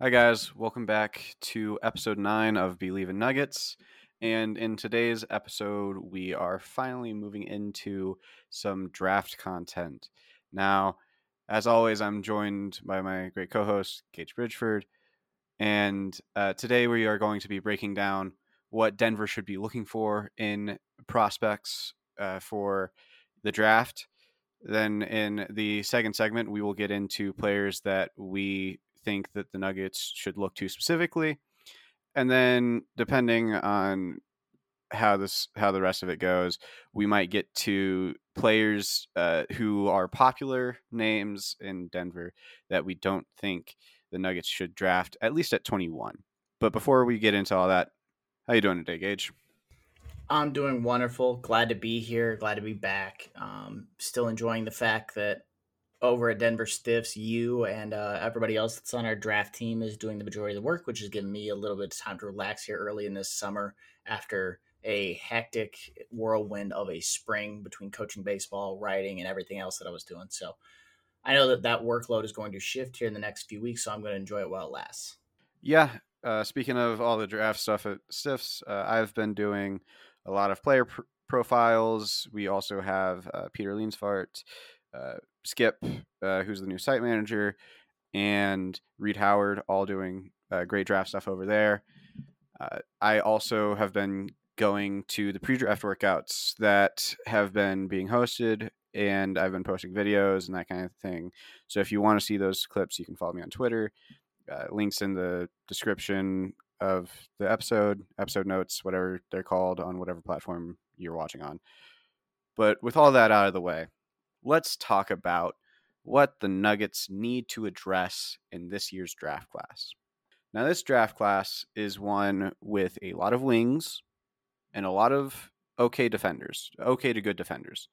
Hi, guys. Welcome back to episode nine of Bleav in Nuggets. And in today's episode, we are finally moving into some draft content. Now, as always, I'm joined by my great co host, Gage Bridgford. And uh, today we are going to be breaking down what Denver should be looking for in prospects uh, for the draft. Then in the second segment, we will get into players that we think that the Nuggets should look to specifically. And then depending on how this how the rest of it goes, we might get to players uh, who are popular names in Denver that we don't think the Nuggets should draft at least at 21. But before we get into all that, how you doing today, Gage? I'm doing wonderful. Glad to be here. Glad to be back. Um, still enjoying the fact that over at Denver Stiffs, you and uh, everybody else that's on our draft team is doing the majority of the work, which has given me a little bit of time to relax here early in this summer after a hectic whirlwind of a spring between coaching baseball, writing, and everything else that I was doing. So I know that that workload is going to shift here in the next few weeks, so I'm going to enjoy it while it lasts. Yeah. Uh, speaking of all the draft stuff at Stiffs, uh, I've been doing a lot of player pr- profiles. We also have uh, Peter Leansfart uh, Skip, uh, who's the new site manager, and Reed Howard, all doing uh, great draft stuff over there. Uh, I also have been going to the pre-draft workouts that have been being hosted, and I've been posting videos and that kind of thing. So if you want to see those clips, you can follow me on Twitter. Uh, links in the description of the episode, episode notes, whatever they're called on whatever platform you're watching on. But with all that out of the way, let's talk about what the Nuggets need to address in this year's draft class. Now, this draft class is one with a lot of wings and a lot of okay defenders, okay to good defenders,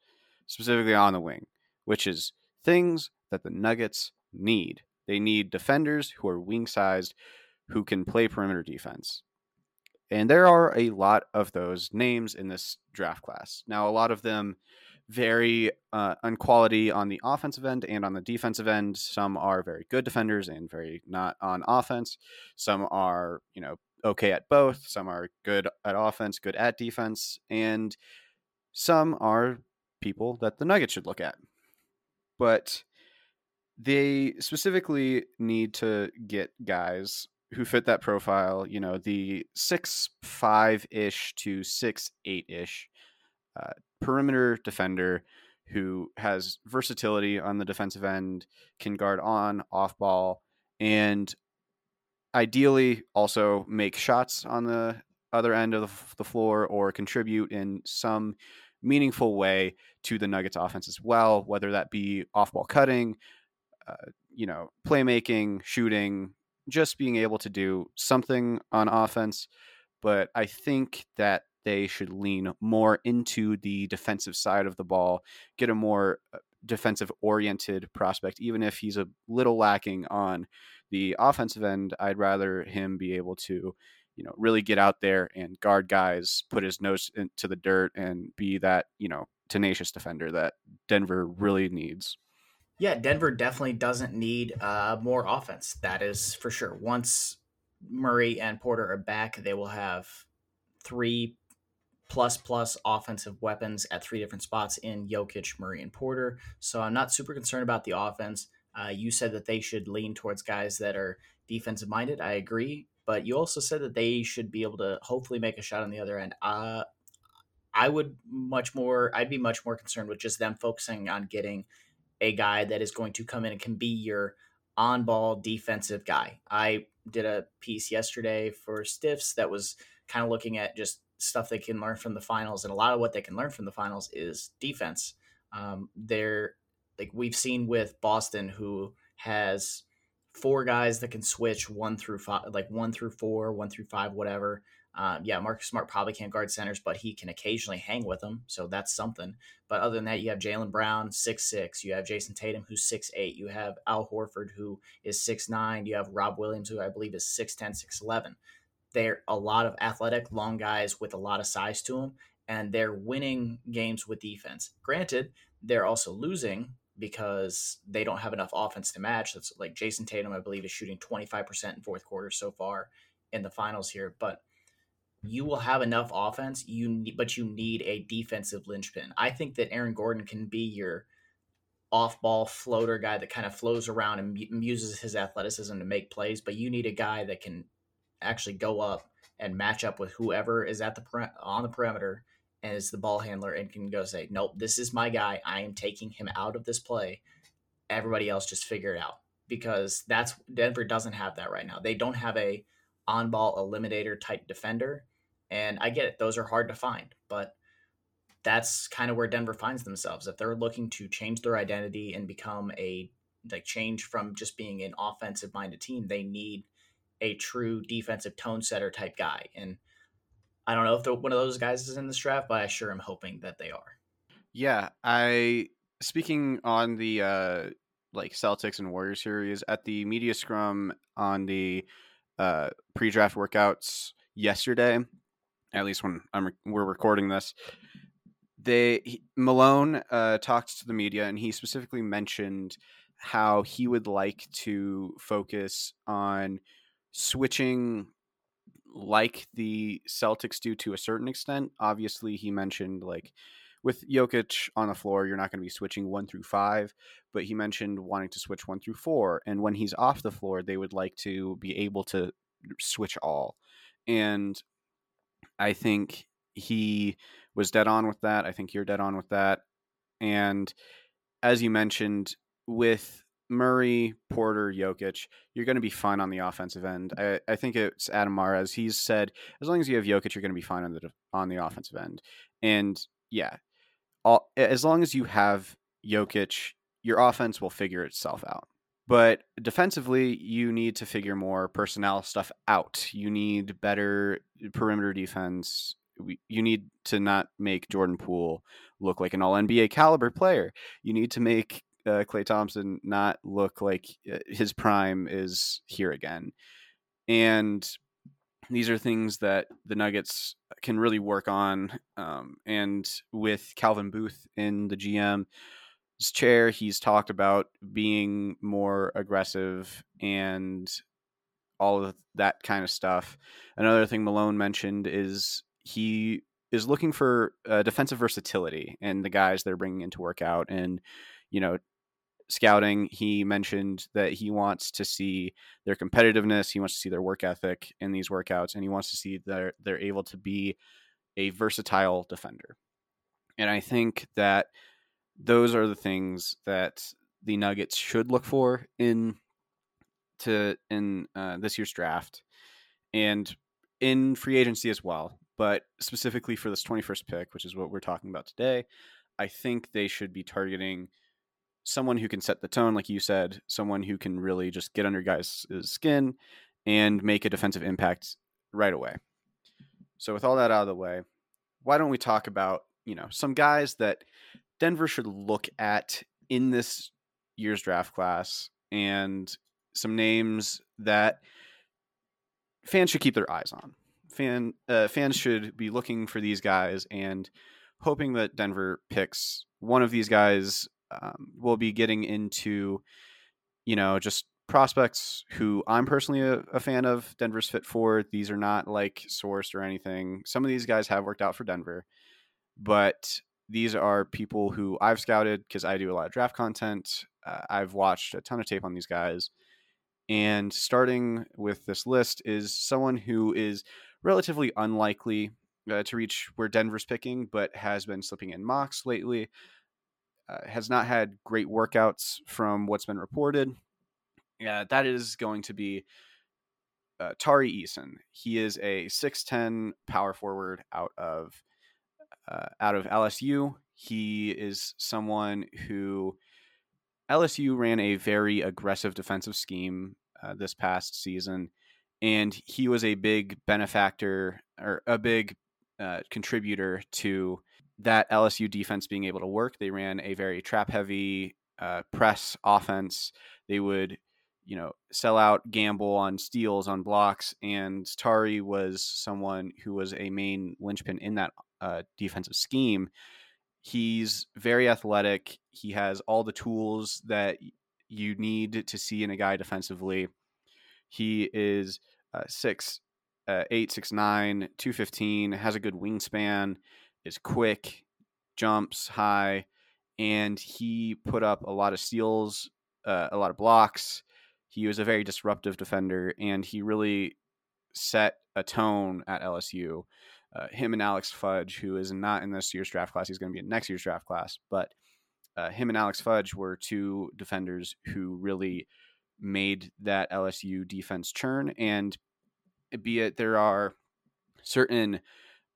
specifically on the wing, which is things that the Nuggets need. They need defenders who are wing sized, who can play perimeter defense. And there are a lot of those names in this draft class. Now, a lot of them very uh, on on the offensive end and on the defensive end. Some are very good defenders and very not on offense. Some are, you know, okay at both. Some are good at offense, good at defense, and some are people that the Nuggets should look at. But they specifically need to get guys who fit that profile, you know, the six five ish to six eight ish uh, perimeter defender who has versatility on the defensive end, can guard on, off ball, and ideally also make shots on the other end of the floor or contribute in some meaningful way to the Nuggets offense as well, whether that be off ball cutting, uh, you know, playmaking, shooting, just being able to do something on offense. But I think that they should lean more into the defensive side of the ball, get a more uh, defensive oriented prospect, even if he's a little lacking on the offensive end. I'd rather him be able to, you know, really get out there and guard guys, put his nose into the dirt, and be that, you know, tenacious defender that Denver really needs. Yeah, Denver definitely doesn't need uh, more offense. That is for sure. Once Murray and Porter are back, they will have three plus plus offensive weapons at three different spots in Jokic, Murray, and Porter. So I'm not super concerned about the offense. Uh, you said that they should lean towards guys that are defensive minded. I agree, but you also said that they should be able to hopefully make a shot on the other end. Uh, I would much more. I'd be much more concerned with just them focusing on getting a guy that is going to come in and can be your on ball defensive guy. I did a piece yesterday for Stiffs that was kind of looking at just stuff they can learn from the finals, and a lot of what they can learn from the finals is defense. Um, they're like we've seen with Boston, who has four guys that can switch one through five, like one through four, one through five, whatever. Um, yeah, Marcus Smart probably can't guard centers, but he can occasionally hang with them, so that's something. But other than that, you have Jaylen Brown, six six. You have Jayson Tatum, who's six eight. You have Al Horford, who is six nine. You have Rob Williams, who I believe is 6'10", 6'11". They're a lot of athletic, long guys with a lot of size to them, and they're winning games with defense. Granted, they're also losing because they don't have enough offense to match. That's like Jayson Tatum, I believe, is shooting 25% in fourth quarter so far in the finals here. But you will have enough offense, you need, but you need a defensive linchpin. I think that Aaron Gordon can be your off ball floater guy that kind of flows around and uses his athleticism to make plays, but you need a guy that can actually go up and match up with whoever is at the on the perimeter as the ball handler and can go say, "Nope, this is my guy. I am taking him out of this play. Everybody else just figure it out." Because that's Denver doesn't have that right now. They don't have a on-ball eliminator type defender, and I get it; those are hard to find. But that's kind of where Denver finds themselves. If they're looking to change their identity and become a like change from just being an offensive minded team, they need a true defensive tone setter type guy. And I don't know if one of those guys is in this draft, but I sure am hoping that they are. Yeah, I speaking on the uh like Celtics and Warriors series at the media scrum on the uh pre-draft workouts yesterday, at least when I'm we're recording this. They he, Malone uh talked to the media and he specifically mentioned how he would like to focus on switching like the Celtics do to a certain extent. Obviously, he mentioned like with Jokic on the floor, you're not going to be switching one through five, but he mentioned wanting to switch one through four. And when he's off the floor, they would like to be able to switch all. And I think he was dead on with that. I think you're dead on with that. And as you mentioned, with Murray, Porter, Jokic, you're going to be fine on the offensive end. I, I think it's Adam Mares. He's said as long as you have Jokic, you're going to be fine on the on the offensive end. And yeah, all, as long as you have Jokic, your offense will figure itself out. But defensively, you need to figure more personnel stuff out. You need better perimeter defense. You need to not make Jordan Poole look like an all NBA caliber player. You need to make uh, Klay Thompson not look like uh, his prime is here again. And these are things that the Nuggets can really work on. Um, and with Calvin Booth in the GM's chair, he's talked about being more aggressive and all of that kind of stuff. Another thing Malone mentioned is he is looking for uh, defensive versatility and the guys they're bringing into workout and you know scouting, he mentioned that he wants to see their competitiveness, he wants to see their work ethic in these workouts, and he wants to see that they're able to be a versatile defender. And I think that those are the things that the Nuggets should look for in to in uh, this year's draft and in free agency as well. But specifically for this 21st pick, which is what we're talking about today, I think they should be targeting someone who can set the tone, like you said, someone who can really just get under guys' skin and make a defensive impact right away. So, with all that out of the way, why don't we talk about you know some guys that Denver should look at in this year's draft class and some names that fans should keep their eyes on. Fan uh, fans should be looking for these guys and hoping that Denver picks one of these guys um, we'll be getting into, you know, just prospects who I'm personally a, a, fan of. Denver's fit for. These are not like sourced or anything. Some of these guys have worked out for Denver, but these are people who I've scouted because I do a lot of draft content. Uh, I've watched a ton of tape on these guys. And starting with this list is someone who is relatively unlikely uh, to reach where Denver's picking, but has been slipping in mocks lately uh, has not had great workouts from what's been reported. Yeah, that is going to be uh, Tari Eason. He is a 6'10 power forward out of uh, out of LSU. He is someone who LSU ran a very aggressive defensive scheme uh, this past season, and he was a big benefactor or a big uh, contributor to that LSU defense being able to work. They ran a very trap heavy uh, press offense. They would, you know, sell out, gamble on steals, on blocks, and Tari was someone who was a main linchpin in that uh, defensive scheme. He's very athletic. He has all the tools that you need to see in a guy defensively. He is uh, six, uh, eight, six, nine, two fifteen. Has a good wingspan. Is quick, jumps high, and he put up a lot of steals, uh, a lot of blocks. He was a very disruptive defender, and he really set a tone at LSU. Uh, him and Alex Fudge, who is not in this year's draft class, he's going to be in next year's draft class, but uh, him and Alex Fudge were two defenders who really made that LSU defense churn. And be it there are certain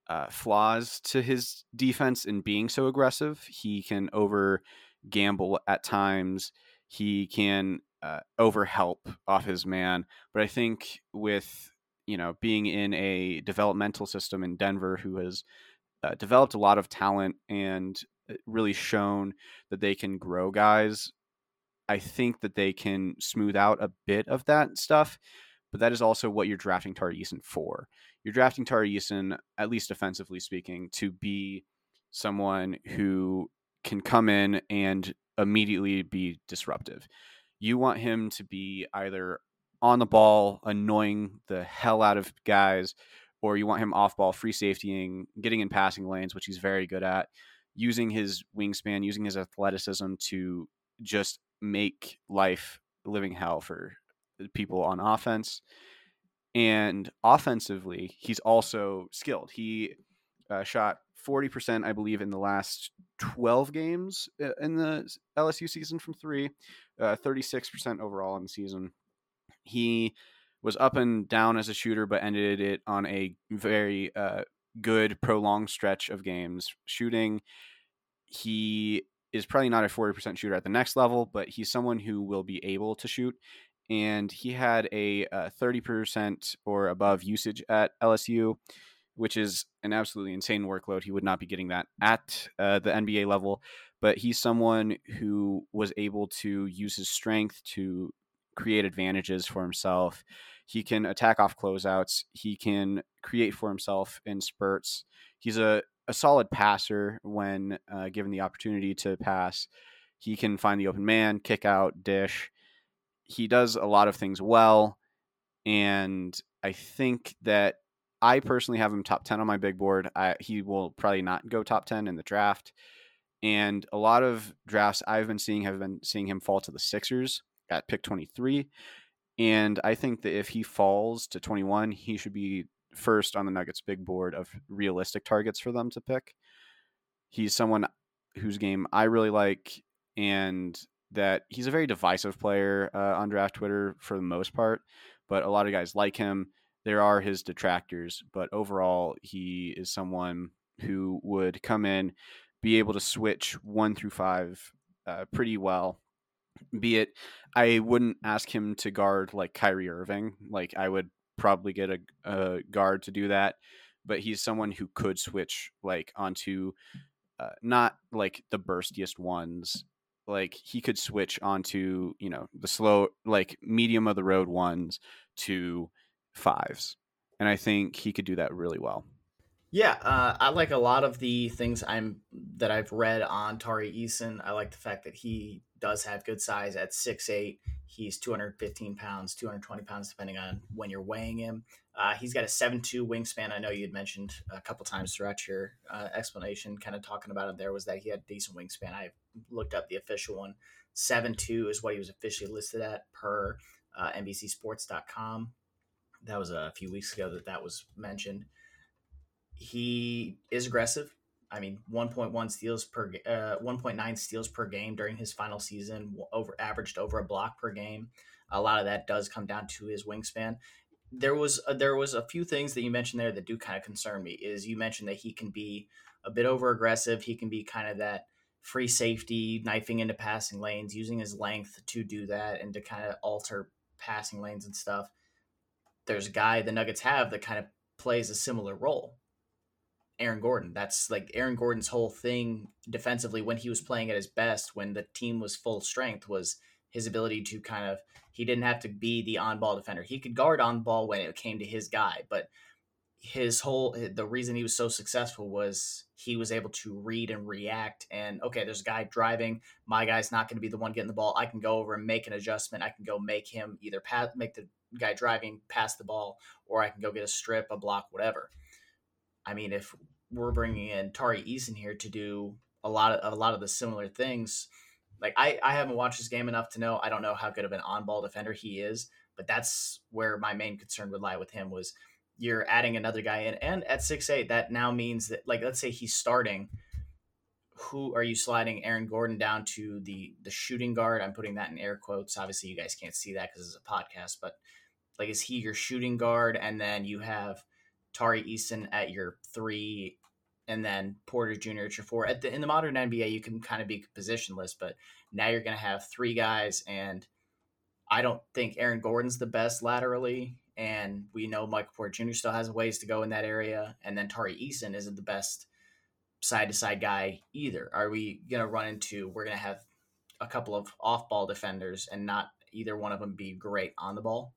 uh, flaws to his defense in being so aggressive, he can over gamble at times. He can uh, over help off his man. But I think with you know being in a developmental system in Denver, who has uh, developed a lot of talent and uh, really shown that they can grow guys. I think that they can smooth out a bit of that stuff, but that is also what you're drafting Tari Eason for. You're drafting Tari Eason, at least offensively speaking, to be someone who can come in and immediately be disruptive. You want him to be either on the ball, annoying the hell out of guys, or you want him off ball, free safetying, getting in passing lanes, which he's very good at using his wingspan, using his athleticism to just make life living hell for people on offense. And offensively, he's also skilled. He uh, shot 40%, I believe, in the last 12 games uh, in the LSU season from three, uh, 36% overall in the season. He was up and down as a shooter, but ended it on a very uh, good prolonged stretch of games shooting he is probably not a 40% shooter at the next level, but he's someone who will be able to shoot. And he had a, a uh, 30% or above usage at LSU, which is an absolutely insane workload. He would not be getting that at uh, the NBA level, but he's someone who was able to use his strength to create advantages for himself. He can attack off closeouts, he can create for himself in spurts. He's a a solid passer when uh, given the opportunity to pass. He can find the open man, kick out, dish. He does a lot of things well. And I think that I personally have him top 10 on my big board. I, he will probably not go top 10 in the draft. And a lot of drafts I've been seeing have been seeing him fall to the Sixers at pick 23. And I think that if he falls to 21, he should be first on the Nuggets big board of realistic targets for them to pick. He's someone whose game I really like, and that he's a very divisive player uh, on draft Twitter for the most part. But a lot of guys like him. There are his detractors, but overall, he is someone who would come in, be able to switch one through five uh, pretty well. Be it, I wouldn't ask him to guard like Kyrie Irving. Like I would probably get a, a guard to do that, but he's someone who could switch like onto uh, not like the burstiest ones. Like he could switch onto you know the slow like medium of the road ones to fives, and I think he could do that really well. Yeah, uh, I like a lot of the things I'm that I've read on Tari Eason. I like the fact that he does have good size at six eight. He's 215 pounds, 220 pounds, depending on when you're weighing him. Uh, he's got a 7'2 wingspan. I know you had mentioned a couple times throughout your uh, explanation, kind of talking about it there, was that he had decent wingspan. I looked up the official one. 7'2 is what he was officially listed at per uh, NBCSports.com. That was a few weeks ago that that was mentioned he is aggressive. I mean, 1.1 steals per uh, 1.9 steals per game during his final season, over averaged over a block per game. A lot of that does come down to his wingspan. There was a, there was a few things that you mentioned there that do kind of concern me. Is you mentioned that he can be a bit over aggressive. He can be kind of that free safety, knifing into passing lanes, using his length to do that and to kind of alter passing lanes and stuff. There's a guy the Nuggets have that kind of plays a similar role Aaron Gordon. That's like Aaron Gordon's whole thing defensively when he was playing at his best, when the team was full strength, was his ability to kind of he didn't have to be the on ball defender. He could guard on ball when it came to his guy, but his whole the reason he was so successful was he was able to read and react and okay there's a guy driving my guy's not going to be the one getting the ball. I can go over and make an adjustment. I can go make him either pass make the guy driving pass the ball or i can go get a strip a block whatever. I mean if we're bringing in tari eason here to do a lot of a lot of the similar things like i i haven't watched this game enough to know i don't know how good of an on-ball defender he is but that's where my main concern would lie with him was you're adding another guy in, and at six eight, that now means that like let's say he's starting. Who are you sliding Aaron Gordon down to the the shooting guard? I'm putting that in air quotes. Obviously, you guys can't see that because it's a podcast, but like, is he your shooting guard? And then you have Tari Eason at your three, and then Porter Jr. at your four. At the in the modern NBA, you can kind of be positionless, but now you're going to have three guys, and I don't think Aaron Gordon's the best laterally and we know Michael Porter Jr. still has ways to go in that area, and then Tari Eason isn't the best side to side guy either. Are we gonna run into? We're gonna have a couple of off ball defenders, and not either one of them be great on the ball.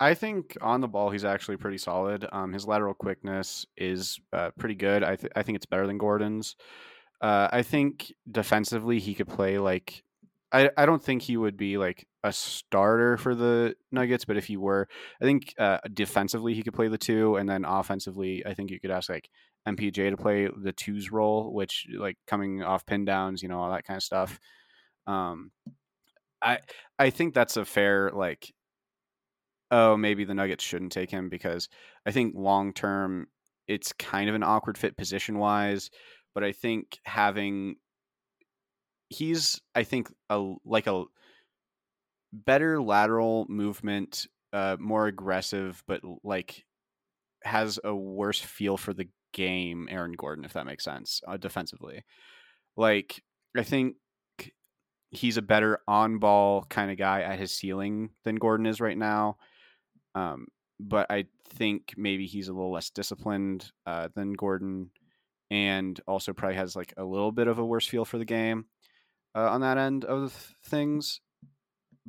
I think on the ball he's actually pretty solid. Um, his lateral quickness is uh, pretty good. I th- I think it's better than Gordon's. Uh, I think defensively he could play like I, I don't think he would be like a starter for the Nuggets, but if he were, I think uh, defensively he could play the two, and then offensively, I think you could ask like MPJ to play the twos role, which like coming off pin downs, you know, all that kind of stuff. Um, I I think that's a fair like. Oh, maybe the Nuggets shouldn't take him because I think long term it's kind of an awkward fit position wise, but I think having he's I think a like a better lateral movement, uh, more aggressive, but like has a worse feel for the game. Aaron Gordon, if that makes sense, uh, defensively. Like I think he's a better on ball kind of guy at his ceiling than Gordon is right now. Um, but I think maybe he's a little less disciplined uh, than Gordon, and also probably has like a little bit of a worse feel for the game uh, on that end of things.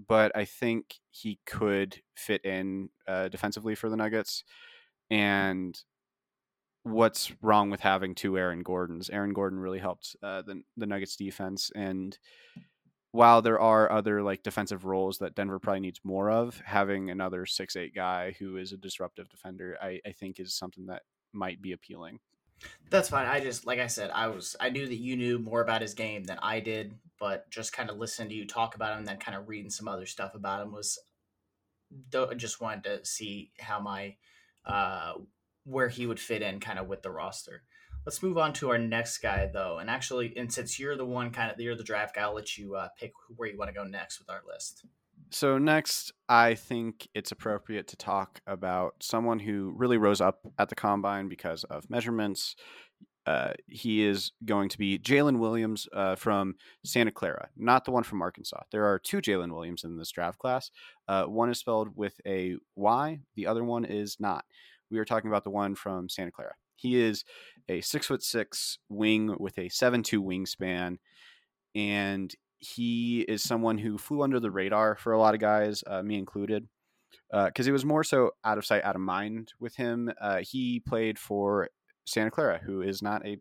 But I think he could fit in uh, defensively for the Nuggets. And what's wrong with having two Aaron Gordons? Aaron Gordon really helped uh, the the Nuggets defense, and while there are other like defensive roles that Denver probably needs more of, having another six eight guy who is a disruptive defender, I, I think is something that might be appealing. That's fine. I just like I said, I was I knew that you knew more about his game than I did, but just kind of listening to you talk about him and then kind of reading some other stuff about him was I just wanted to see how my uh where he would fit in kind of with the roster. Let's move on to our next guy though. And actually, and since you're the one kind of you're the draft guy, I'll let you uh, pick where you want to go next with our list. So next, I think it's appropriate to talk about someone who really rose up at the combine because of measurements. Uh, he is going to be Jalen Williams uh, from Santa Clara, not the one from Arkansas. There are two Jalen Williams in this draft class. Uh, one is spelled with a Y, the other one is not. We are talking about the one from Santa Clara. He is a six foot six wing with a seven two wingspan, and he is someone who flew under the radar for a lot of guys, uh, me included, because uh, it was more so out of sight, out of mind with him. Uh, he played for Santa Clara, who is not a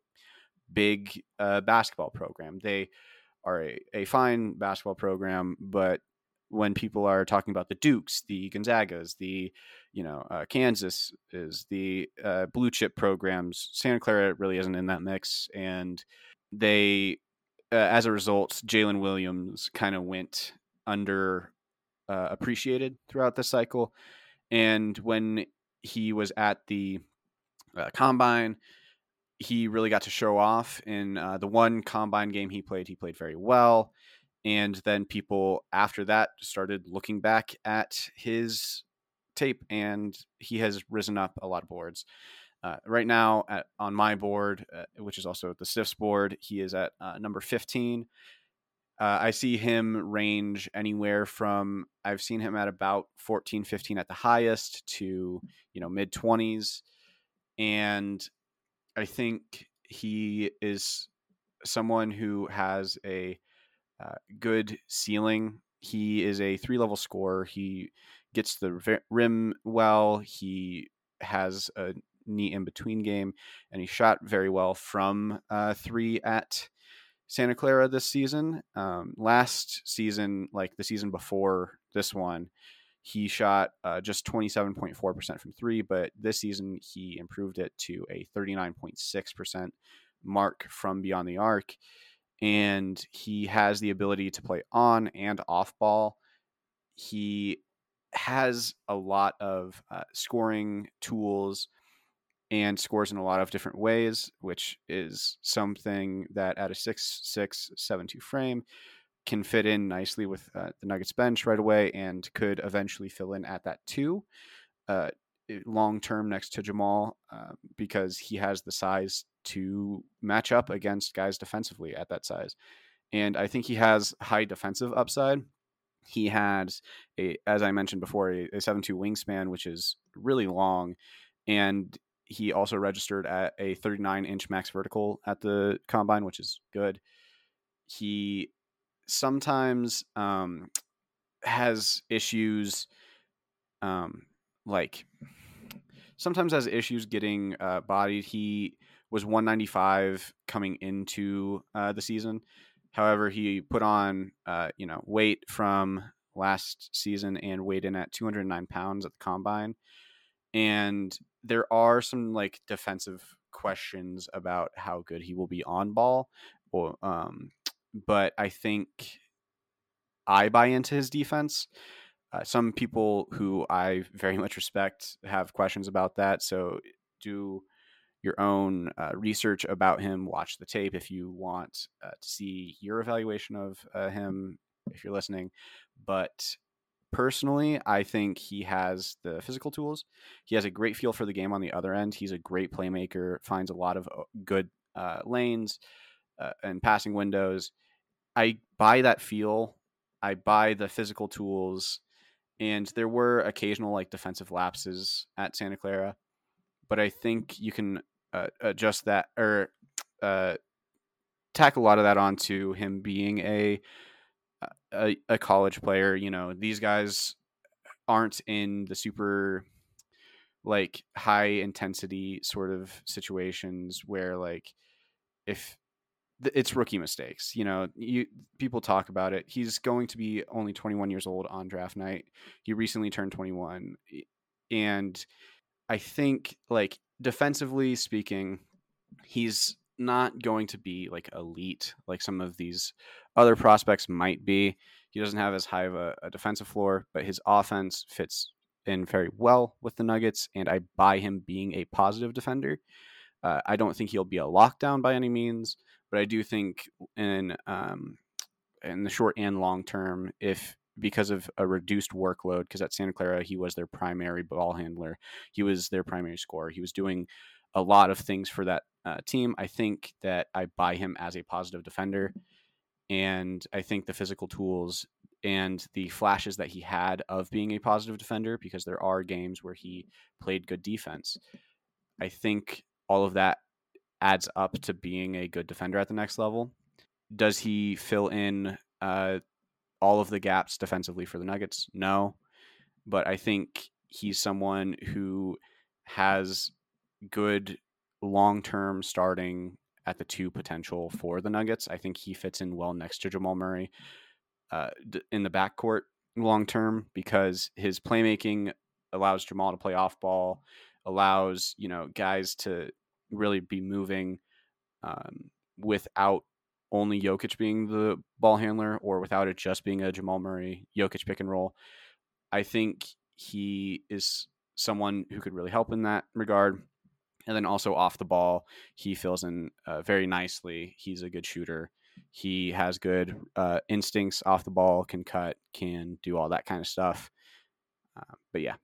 big uh, basketball program. They are a, a fine basketball program, but when people are talking about the Dukes, the Gonzagas, the you know uh, Kansas is the uh, blue chip programs. Santa Clara really isn't in that mix, and they uh, as a result, Jalen Williams kind of went under uh, appreciated throughout the cycle. And when he was at the uh, combine, he really got to show off. In uh, the one combine game he played, he played very well. And then people after that started looking back at his tape, and he has risen up a lot of boards. Uh, right now, at, on my board, uh, which is also the Stiffs board, he is at uh, number 15. Uh, I see him range anywhere from I've seen him at about 14, 15 at the highest to you know mid 20s, and I think he is someone who has a uh, good ceiling. He is a three level scorer. He gets the rim well. He has a knee in between game, and he shot very well from uh, three at Santa Clara this season. Um, last season, like the season before this one, he shot uh, just 27.4% from three, but this season he improved it to a 39.6% mark from beyond the arc. And he has the ability to play on and off ball. He has a lot of uh, scoring tools and scores in a lot of different ways, which is something that at a 6 6 7 2 frame can fit in nicely with uh, the Nuggets bench right away and could eventually fill in at that two uh, long term next to Jamal uh, because he has the size to match up against guys defensively at that size. And I think he has high defensive upside. He had a, as I mentioned before, a, a 7 2 wingspan, which is really long. And he also registered at a 39 inch max vertical at the combine, which is good. He sometimes um, has issues um, like sometimes has issues getting uh, bodied. He was 195 coming into uh, the season. However, he put on uh, you know weight from last season and weighed in at 209 pounds at the combine. And there are some like defensive questions about how good he will be on ball. Or um, but I think I buy into his defense. Uh, some people who I very much respect have questions about that. So do your own uh, research about him. Watch the tape if you want uh, to see your evaluation of uh, him, if you're listening. But personally, I think he has the physical tools. He has a great feel for the game on the other end. He's a great playmaker, finds a lot of uh, good uh, lanes uh, and passing windows. I buy that feel. I buy the physical tools, and there were occasional like defensive lapses at Santa Clara, but I think you can uh, adjust that or uh, tack a lot of that onto him being a, a a college player. You know, these guys aren't in the super like high intensity sort of situations where like if it's rookie mistakes. You know, you people talk about it. He's going to be only 21 years old on draft night. He recently turned 21, and I think like defensively speaking, he's not going to be like elite like some of these other prospects might be. He doesn't have as high of a, a defensive floor, but his offense fits in very well with the Nuggets, and I buy him being a positive defender. Uh, I don't think he'll be a lockdown by any means, but I do think in um, in the short and long term, if because of a reduced workload, because at Santa Clara he was their primary ball handler, he was their primary scorer, he was doing a lot of things for that uh, team. I think that I buy him as a positive defender, and I think the physical tools and the flashes that he had of being a positive defender, because there are games where he played good defense. I think all of that adds up to being a good defender at the next level. Does he fill in uh, all of the gaps defensively for the Nuggets? No, but I think he's someone who has good long term starting at the two potential for the Nuggets. I think he fits in well next to Jamal Murray uh, in the backcourt long term because his playmaking allows Jamal to play off ball, allows you know guys to really be moving um, without only Jokic being the ball handler or without it just being a Jamal Murray Jokic pick and roll. I think he is someone who could really help in that regard. And then also off the ball, he fills in uh, very nicely. He's a good shooter. He has good uh, instincts off the ball, can cut, can do all that kind of stuff. Uh, but yeah.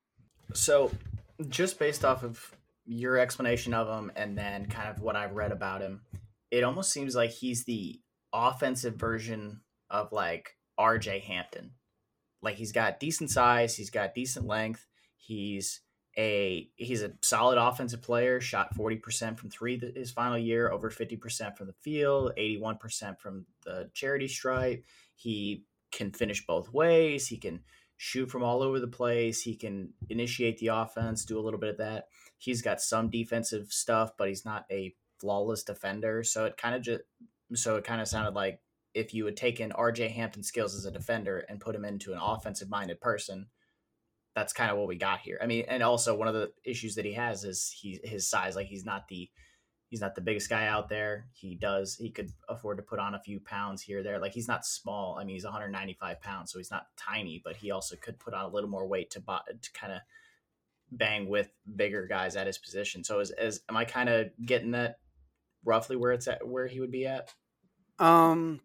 So, just based off of your explanation of him and then kind of what I've read about him, it almost seems like he's the offensive version of like RJ Hampton. Like he's got decent size, he's got decent length, he's a he's a solid offensive player, shot 40% from 3 his final year, over 50% from the field, 81% from the charity stripe. He can finish both ways. He can shoot from all over the place. He can initiate the offense, do a little bit of that. He's got some defensive stuff, but he's not a flawless defender. So it kind of just so it kind of sounded like if you had taken RJ Hampton skills as a defender and put him into an offensive minded person, that's kind of what we got here. I mean, and also one of the issues that he has is he his size. Like he's not the he's not the biggest guy out there. He does he could afford to put on a few pounds here there. Like he's not small. I mean, he's 195 pounds, so he's not tiny, but he also could put on a little more weight to to kind of bang with bigger guys at his position. So is, is am I kind of getting that roughly where it's at where he would be at? Um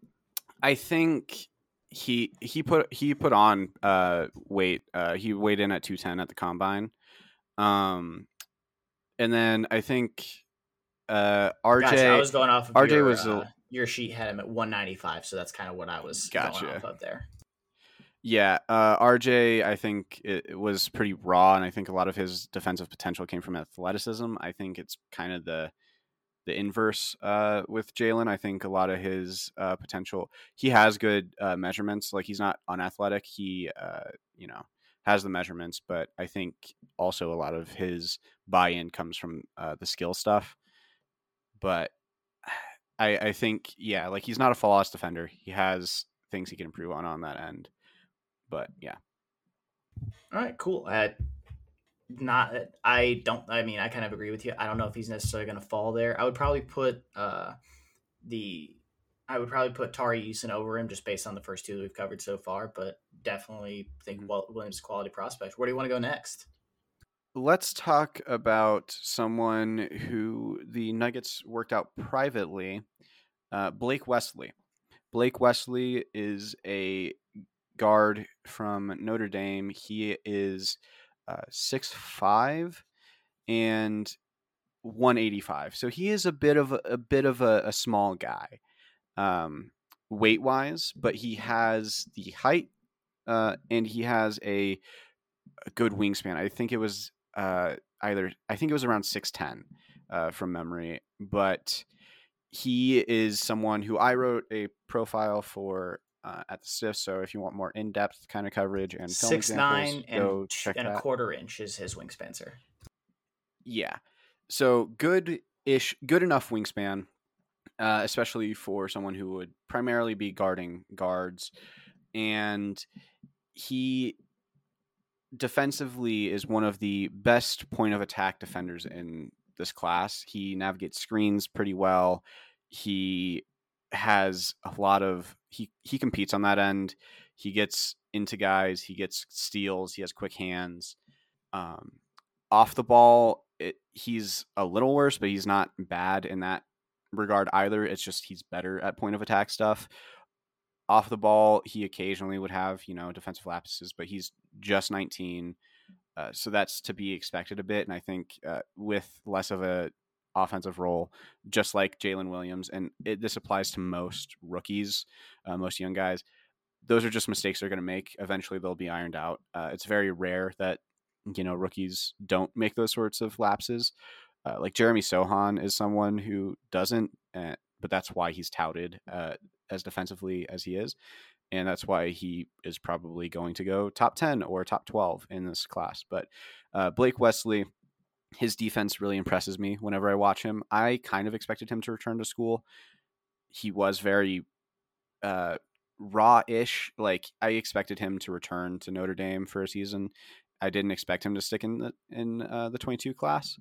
I think he he put he put on uh weight. Uh he weighed in at 210 at the combine. Um and then I think uh RJ Gotcha, I was going off of RJ your, was a- uh, your sheet had him at 195, so that's kind of what I was Gotcha. going off of there. Yeah, uh, RJ, I think it, it was pretty raw, and I think a lot of his defensive potential came from athleticism. I think it's kind of the the inverse uh, with Jalen. I think a lot of his uh, potential, he has good uh, measurements. Like he's not unathletic. He, uh, you know, has the measurements, but I think also a lot of his buy-in comes from uh, the skill stuff. But I, I think, yeah, like he's not a flawless defender. He has things he can improve on on that end. But yeah, All right, cool. Uh, not, I don't. I mean, I kind of agree with you. I don't know if he's necessarily going to fall there. I would probably put uh, the, I would probably put Tari Eason over him just based on the first two that we've covered so far. But definitely think Mhm. Williams quality prospect. Where do you want to go next? let's talk about someone who the Nuggets worked out privately. Uh, Blake Wesley. Blake Wesley is a guard from Notre Dame. He is uh, 6'5 and 185. So he is a bit of a, a bit of a, a small guy, um, weight wise, but he has the height uh, and he has a, a good wingspan. I think it was uh, either I think it was around 6'10 uh, from memory, but he is someone who I wrote a profile for uh, at the Stiff. So if you want more in depth kind of coverage and film Six nine go and, check and a quarter inch is his wingspan, sir. Yeah. So good ish, good enough wingspan, uh, especially for someone who would primarily be guarding guards. And he defensively is one of the best point of attack defenders in this class. He navigates screens pretty well. He has a lot of he he competes on that end. He gets into guys, he gets steals, he has quick hands. Um, off the ball, it, he's a little worse, but he's not bad in that regard either. It's just he's better at point of attack stuff. Off the ball, he occasionally would have you know defensive lapses, but he's just 19, uh, so that's to be expected a bit. And I think uh, with less of a offensive role, just like Jalen Williams, and it, this applies to most rookies, uh, most young guys. Those are just mistakes they're going to make. Eventually, they'll be ironed out. Uh, it's very rare that you know rookies don't make those sorts of lapses. Uh, like Jeremy Sochan is someone who doesn't, uh, but that's why he's touted uh, as defensively as he is, and that's why he is probably going to go top ten or top twelve in this class. But uh, Blake Wesley, his defense really impresses me whenever I watch him. I kind of expected him to return to school. He was very uh, raw-ish. Like I expected him to return to Notre Dame for a season. I didn't expect him to stick in the in uh, the 22 class,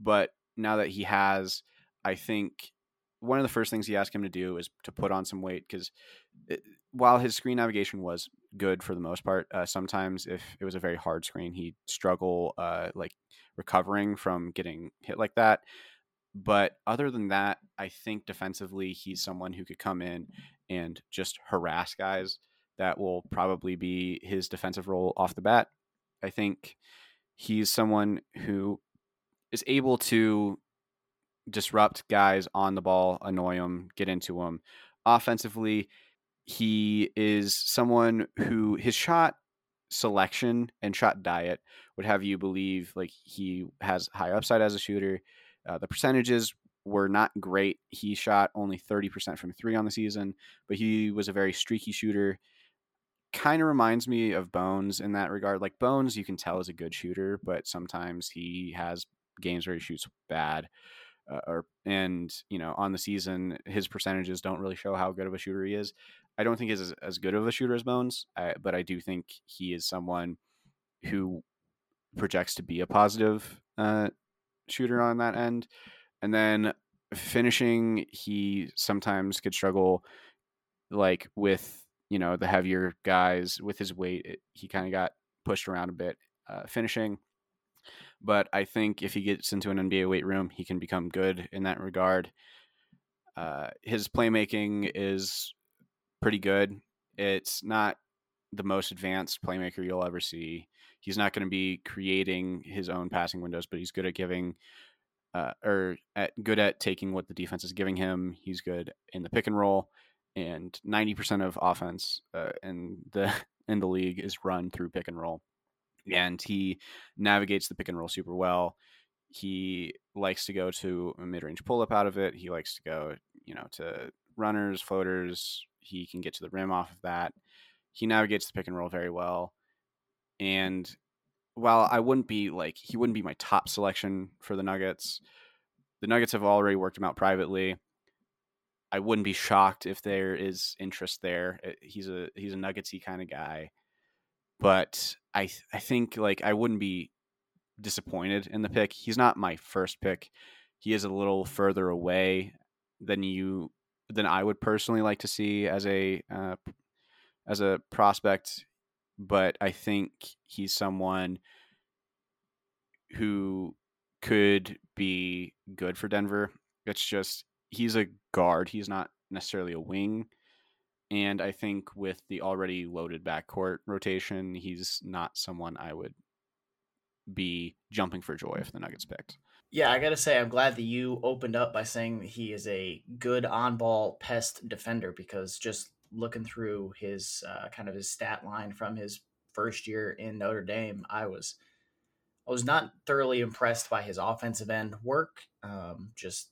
but now that he has, I think one of the first things he asked him to do is to put on some weight because while his screen navigation was good for the most part, uh, sometimes if it was a very hard screen, he'd struggle uh, like recovering from getting hit like that. But other than that, I think defensively, he's someone who could come in and just harass guys. That will probably be his defensive role off the bat. I think he's someone who is able to disrupt guys on the ball, annoy them, get into them. Offensively, he is someone who his shot selection and shot diet would have you believe like he has high upside as a shooter. Uh, the percentages were not great. He shot only 30% from three on the season, but he was a very streaky shooter. kind of reminds me of Bones in that regard. Like Bones, you can tell is a good shooter, but sometimes he has games where he shoots bad. Uh, or and you know on the season his percentages don't really show how good of a shooter he is. I don't think he's as, as good of a shooter as Bones, I, but I do think he is someone who projects to be a positive uh, shooter on that end. And then finishing, he sometimes could struggle, like with you know the heavier guys with his weight. It, he kind of got pushed around a bit uh, finishing. But I think if he gets into an NBA weight room, he can become good in that regard. Uh, his playmaking is pretty good. It's not the most advanced playmaker you'll ever see. He's not going to be creating his own passing windows, but he's good at giving, uh, or at, good at taking what the defense is giving him. He's good in the pick and roll, and ninety percent of offense uh, in the in the league is run through pick and roll, and he navigates the pick and roll super well. He likes to go to a mid range pull up out of it. He likes to go, you know, to runners, floaters, he can get to the rim off of that. He navigates the pick and roll very well. And while I wouldn't be like he wouldn't be my top selection for the Nuggets, the Nuggets have already worked him out privately. I wouldn't be shocked if there is interest there. Uh, he's a he's a Nuggetsy kind of guy, but I I think like I wouldn't be disappointed in the pick. He's not my first pick. He is a little further away than you than I would personally like to see as a uh, as a prospect. But I think he's someone who could be good for Denver. It's just he's a guard. He's not necessarily a wing. And I think with the already loaded backcourt rotation, he's not someone I would be jumping for joy if the Nuggets picked. Yeah, I gotta say, I'm glad that you opened up by saying that he is a good on-ball pest defender because just looking through his uh, kind of his stat line from his first year in Notre Dame, I was I was not thoroughly impressed by his offensive end work. Um, just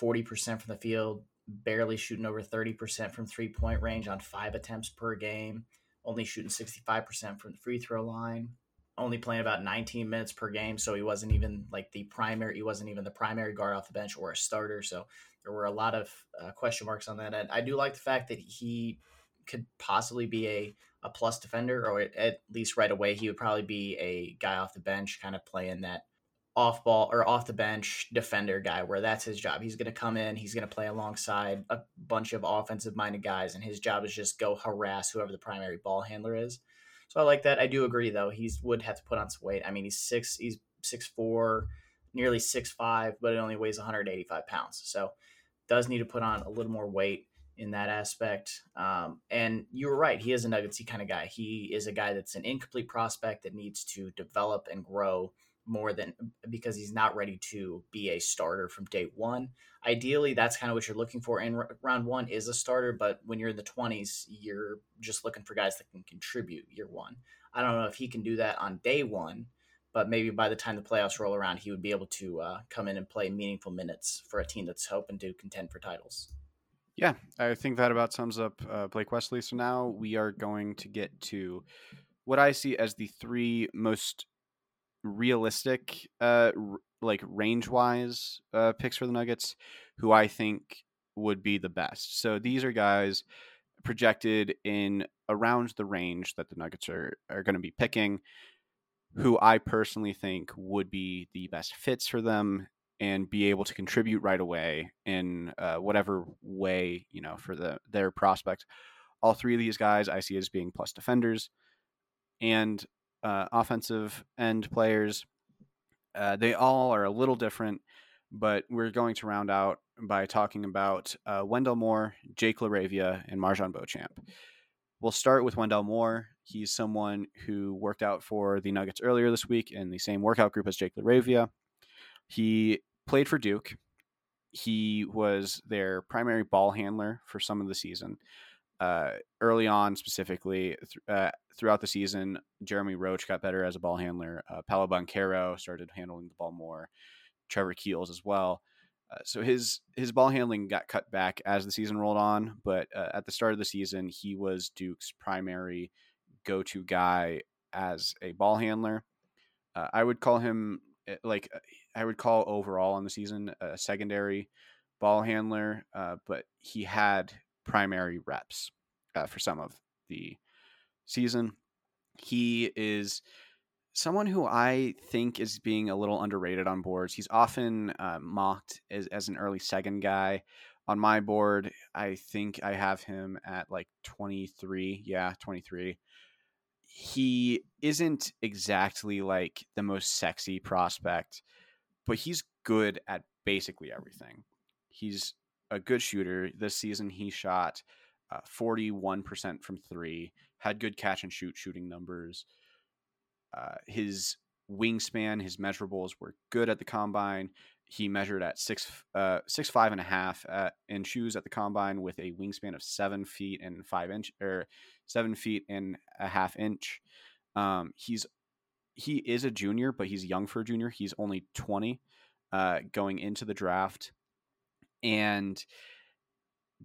40% from the field, barely shooting over 30% from three point range on five attempts per game, only shooting 65% from the free throw line only playing about 19 minutes per game, so he wasn't even like the primary. He wasn't even the primary guard off the bench or a starter. So there were a lot of uh, question marks on that. And I do like the fact that he could possibly be a a plus defender, or at least right away he would probably be a guy off the bench, kind of playing that off ball or off the bench defender guy, where that's his job. He's going to come in, he's going to play alongside a bunch of offensive minded guys, and his job is just go harass whoever the primary ball handler is. So I like that. I do agree though. He would have to put on some weight. I mean, he's six, he's six four, nearly six five, but it only weighs 185 pounds. So does need to put on a little more weight in that aspect. Um, and you were right. He is a Nuggetsy kind of guy. He is a guy that's an incomplete prospect that needs to develop and grow more than because he's not ready to be a starter from day one. Ideally, that's kind of what you're looking for in round one is a starter, but when you're in the 20s, you're just looking for guys that can contribute year one. I don't know if he can do that on day one, but maybe by the time the playoffs roll around, he would be able to uh, come in and play meaningful minutes for a team that's hoping to contend for titles. Yeah, I think that about sums up uh, Blake Wesley. So now we are going to get to what I see as the three most realistic, uh, r- like range wise uh, picks for the Nuggets, who I think would be the best. So these are guys projected in around the range that the Nuggets are, are going to be picking, who I personally think would be the best fits for them and be able to contribute right away in uh, whatever way you know for the their prospect. All three of these guys I see as being plus defenders, and uh, offensive end players. Uh, they all are a little different, but we're going to round out by talking about uh, Wendell Moore, Jake LaRavia, and MarJon Beauchamp. We'll start with Wendell Moore. He's someone who worked out for the Nuggets earlier this week in the same workout group as Jake LaRavia. He played for Duke. He was their primary ball handler for some of the season. Uh, early on, specifically, th- uh, throughout the season, Jeremy Roach got better as a ball handler. Uh, Paolo Banchero started handling the ball more. Trevor Keels as well. Uh, so his his ball handling got cut back as the season rolled on, but uh, at the start of the season, he was Duke's primary go-to guy as a ball handler. Uh, I would call him eh, like uh, I would call overall on the season a secondary ball handler, but he had primary reps uh, for some of the season. He is someone who I think is being a little underrated on boards. He's often uh, mocked as, as an early second guy. On my board, I think I have him at like 23. Yeah, 23. He isn't exactly like the most sexy prospect, but he's good at basically everything. He's a good shooter. This season, he shot uh, 41% from three, had good catch and shoot shooting numbers. Uh, his wingspan, his measurables were good at the combine. He measured at six, uh, six five and a half at, in shoes at the combine with a wingspan of seven feet and five inch or seven feet and a half inch. Um, he's he is a junior, but he's young for a junior. He's only twenty, uh, going into the draft, and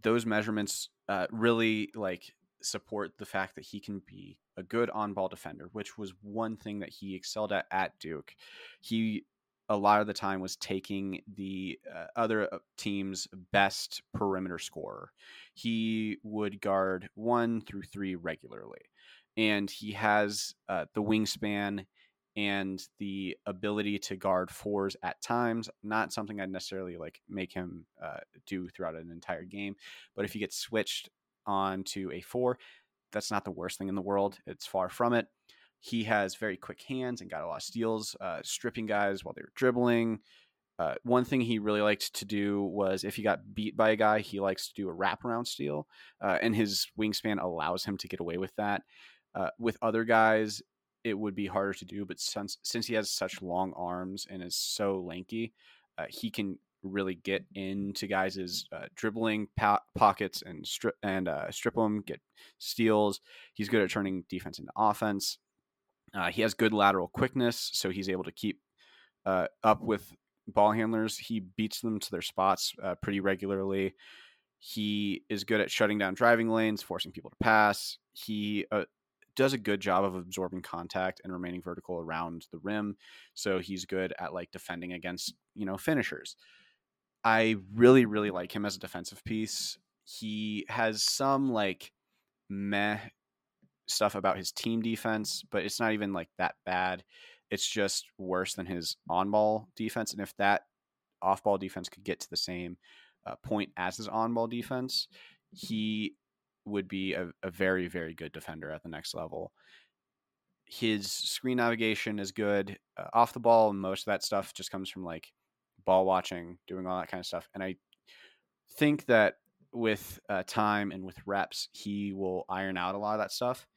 those measurements uh, really like support the fact that he can be a good on-ball defender, which was one thing that he excelled at at Duke. He a lot of the time was taking the uh, other uh, team's best perimeter scorer. He would guard one through three regularly, and he has uh, the wingspan and the ability to guard fours at times. Not something I'd necessarily like make him uh, do throughout an entire game, but if he gets switched onto a four, that's not the worst thing in the world. It's far from it. He has very quick hands and got a lot of steals, uh, stripping guys while they were dribbling. Uh, one thing he really liked to do was if he got beat by a guy, he likes to do a wraparound steal, uh, and his wingspan allows him to get away with that. Uh, with other guys, it would be harder to do, but since since he has such long arms and is so lanky, uh, he can really get into guys' uh, dribbling po- pockets and strip and uh, strip them, get steals. He's good at turning defense into offense. Uh, he has good lateral quickness, so he's able to keep uh, up with ball handlers. He beats them to their spots uh, pretty regularly. He is good at shutting down driving lanes, forcing people to pass. He uh, does a good job of absorbing contact and remaining vertical around the rim. So he's good at like defending against, you know, finishers. I really, really like him as a defensive piece. He has some like meh stuff about his team defense, but it's not even like that bad. It's just worse than his on ball defense. And if that off ball defense could get to the same uh, point as his on ball defense, he would be a, a very, very good defender at the next level. His screen navigation is good. Uh, off the ball, most of that stuff just comes from like ball watching, doing all that kind of stuff. And I think that with uh, time and with reps, he will iron out a lot of that stuff.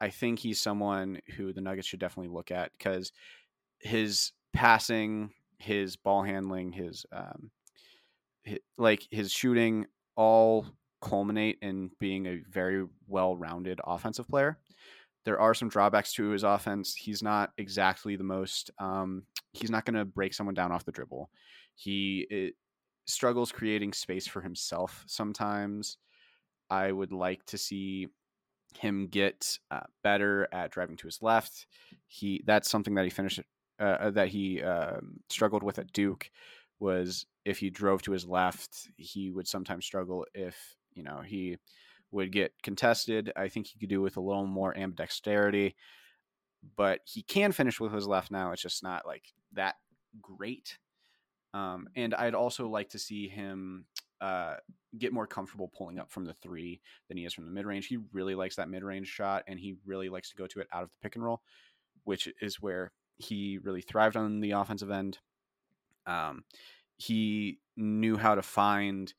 I think he's someone who the Nuggets should definitely look at because his passing, his ball handling, his, um, his, like his shooting, all culminate in being a very well-rounded offensive player. There are some drawbacks to his offense. He's not exactly the most. Um, he's not going to break someone down off the dribble. He it, struggles creating space for himself sometimes. I would like to see him get uh, better at driving to his left. He that's something that he finished uh, uh that he uh, struggled with at Duke was if he drove to his left, he would sometimes struggle if you know he would get contested. I think he could do with a little more ambidexterity, but he can finish with his left now. It's just not like that great. Um, and I'd also like to see him uh, get more comfortable pulling up from the three than he is from the mid range. He really likes that mid range shot, and he really likes to go to it out of the pick and roll, which is where he really thrived on the offensive end. Um, he knew how to find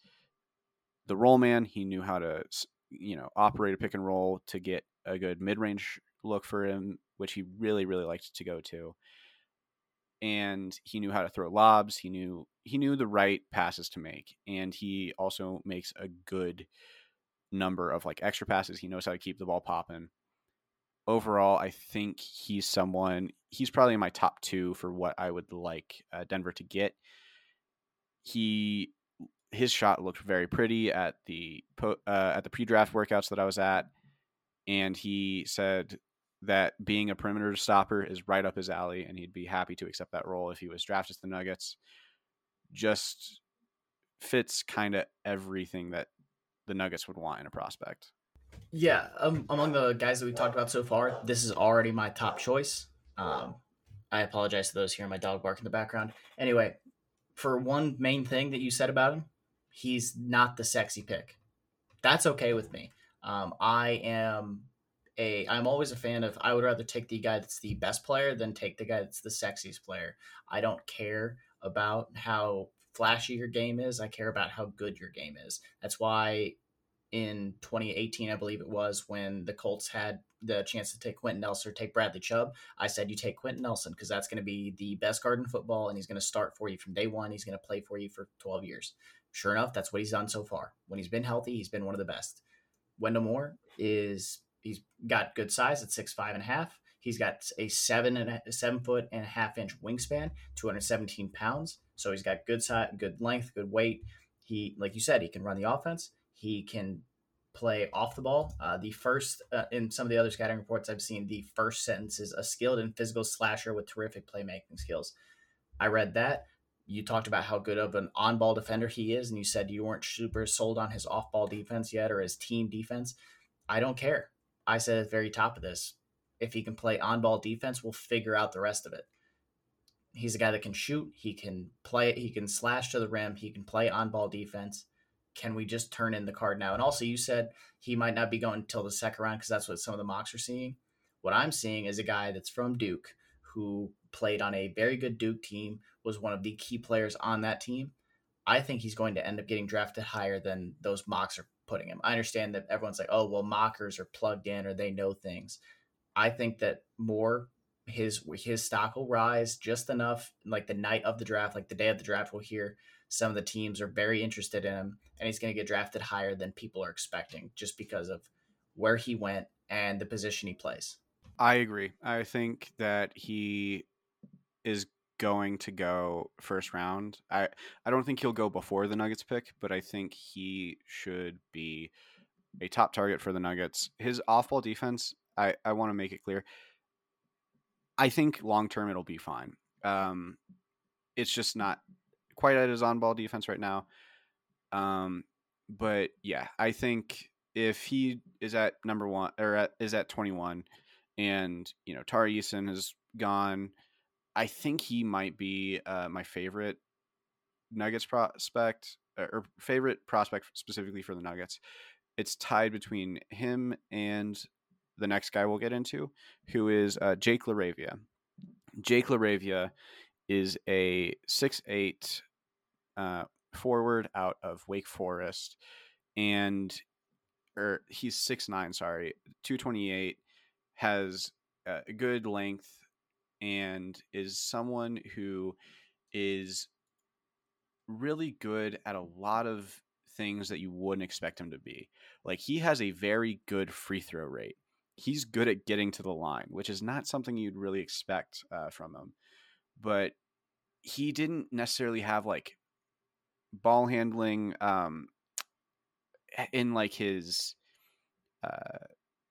the roll man. He knew how to you know operate a pick and roll to get a good mid range look for him, which he really really liked to go to. And he knew how to throw lobs. He knew he knew the right passes to make, and he also makes a good number of like extra passes. He knows how to keep the ball popping. Overall, I think he's someone. He's probably in my top two for what I would like uh, Denver to get. He his shot looked very pretty at the uh, at the pre-draft workouts that I was at, and he said that being a perimeter stopper is right up his alley, and he'd be happy to accept that role if he was drafted to the Nuggets. Just fits kind of everything that the Nuggets would want in a prospect. Yeah, um, among the guys that we talked about so far, this is already my top choice. Um, I apologize to those hearing my dog bark in the background. Anyway, for one main thing that you said about him, he's not the sexy pick. That's okay with me. Um, I am a I'm always a fan of I would rather take the guy that's the best player than take the guy that's the sexiest player. I don't care about how flashy your game is. I care about how good your game is. That's why in 2018, I believe it was, when the Colts had the chance to take Quenton Nelson or take Bradley Chubb, I said you take Quenton Nelson because that's going to be the best guard in football and he's going to start for you from day one. He's going to play for you for 12 years. Sure enough, that's what he's done so far. When he's been healthy, he's been one of the best. Wendell Moore is he's got good size at six five and a half. He's got a seven and a seven foot and a half inch wingspan, 217 pounds. So he's got good size, good length, good weight. He, like you said, he can run the offense. He can play off the ball. Uh, the first, uh, in some of the other scouting reports I've seen, the first sentence is a skilled and physical slasher with terrific playmaking skills. I read that. You talked about how good of an on ball defender he is, and you said you weren't super sold on his off ball defense yet or his team defense. I don't care. I said at the very top of this if he can play on ball defense, we'll figure out the rest of it. He's a guy that can shoot, he can play, he can slash to the rim, he can play on ball defense can we just turn in the card now? And also, you said he might not be going until the second round because that's what some of the mocks are seeing. What I'm seeing is a guy that's from Duke who played on a very good Duke team, was one of the key players on that team. I think he's going to end up getting drafted higher than those mocks are putting him. I understand that everyone's like, oh, well, mockers are plugged in or they know things. I think that more his his stock will rise just enough, like the night of the draft, like the day of the draft, we'll hear some of the teams are very interested in him, and he's going to get drafted higher than people are expecting just because of where he went and the position he plays. I agree. I think that he is going to go first round. I I don't think he'll go before the Nuggets pick, but I think he should be a top target for the Nuggets. His off-ball defense, I I want to make it clear. I think long term it'll be fine. Um, it's just not quite at his on ball defense right now. Um, but yeah, I think if he is at number one or at, is at 21 and, you know, Tari Eason has gone, I think he might be uh, my favorite Nuggets prospect or favorite prospect specifically for the Nuggets. It's tied between him and the next guy we'll get into, who is uh, Jake LaRavia. Jake LaRavia is a six eight uh, forward out of Wake Forest, and or er, he's six nine. Sorry, two twenty eight has a good length and is someone who is really good at a lot of things that you wouldn't expect him to be. Like he has a very good free throw rate. He's good at getting to the line, which is not something you'd really expect uh, from him. But he didn't necessarily have like ball handling um, in like his uh,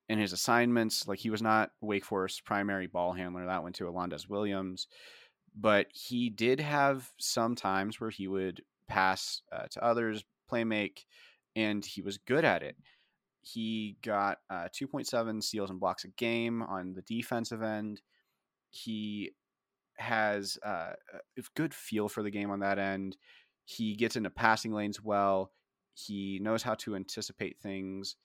in his assignments. Like he was not Wake Forest primary ball handler. That went to Alondes Williams, but he did have some times where he would pass uh, to others, play make, and he was good at it. He got uh, 2.7 steals and blocks a game on the defensive end. He has uh, a good feel for the game on that end. He gets into passing lanes well. He knows how to anticipate things,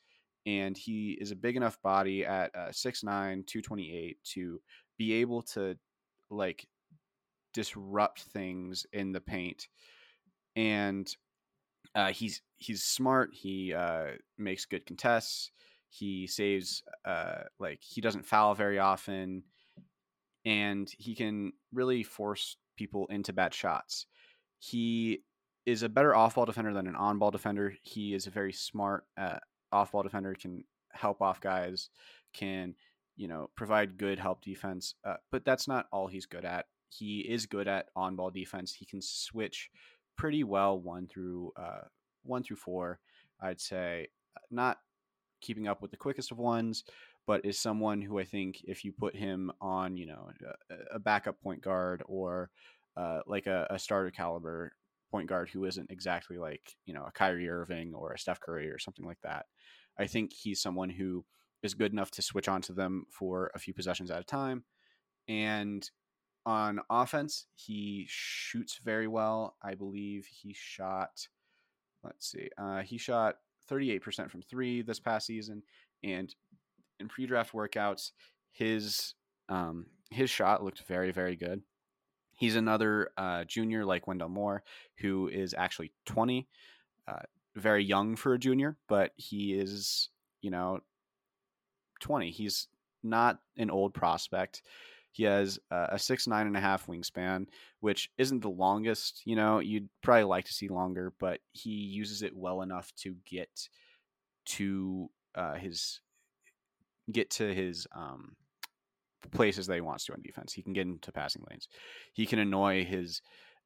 and he is a big enough body at uh, 6'9", 228 to be able to like disrupt things in the paint. And uh, he's he's smart. He uh, makes good contests. He saves uh, like he doesn't foul very often, and he can really force people into bad shots. He is a better off ball defender than an on ball defender. He is a very smart uh, off ball defender, can help off guys, can you know provide good help defense. Uh, but that's not all he's good at. He is good at on ball defense. He can switch pretty well one through uh, one through four. I'd say not keeping up with the quickest of ones, but is someone who I think if you put him on, you know, a, a backup point guard or uh, like a, a, starter caliber point guard who isn't exactly like, you know, a Kyrie Irving or a Steph Curry or something like that. I think he's someone who is good enough to switch onto them for a few possessions at a time. And on offense, he shoots very well. I believe he shot, let's see, uh, he shot 38% from three this past season. And in pre-draft workouts, his um, his shot looked very, very good. He's another uh, junior like Wendell Moore, who is actually 20, uh, very young for a junior, but he is, you know, 20. He's not an old prospect. He has uh, a six nine and a half wingspan, which isn't the longest. You know, you'd probably like to see longer, but he uses it well enough to get to uh, his get to his um, places that he wants to on defense. He can get into passing lanes. He can annoy his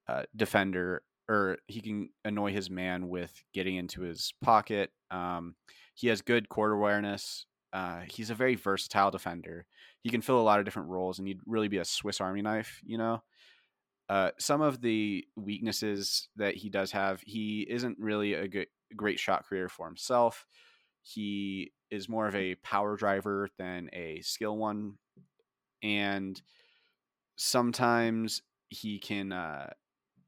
uh, defender, or he can annoy his man with getting into his pocket. Um, he has good court awareness. Uh, he's a very versatile defender. He can fill a lot of different roles, and he'd really be a Swiss Army knife. You know, uh, some of the weaknesses that he does have, he isn't really a good, great shot creator for himself. He is more of a power driver than a skill one, and sometimes he can. Uh,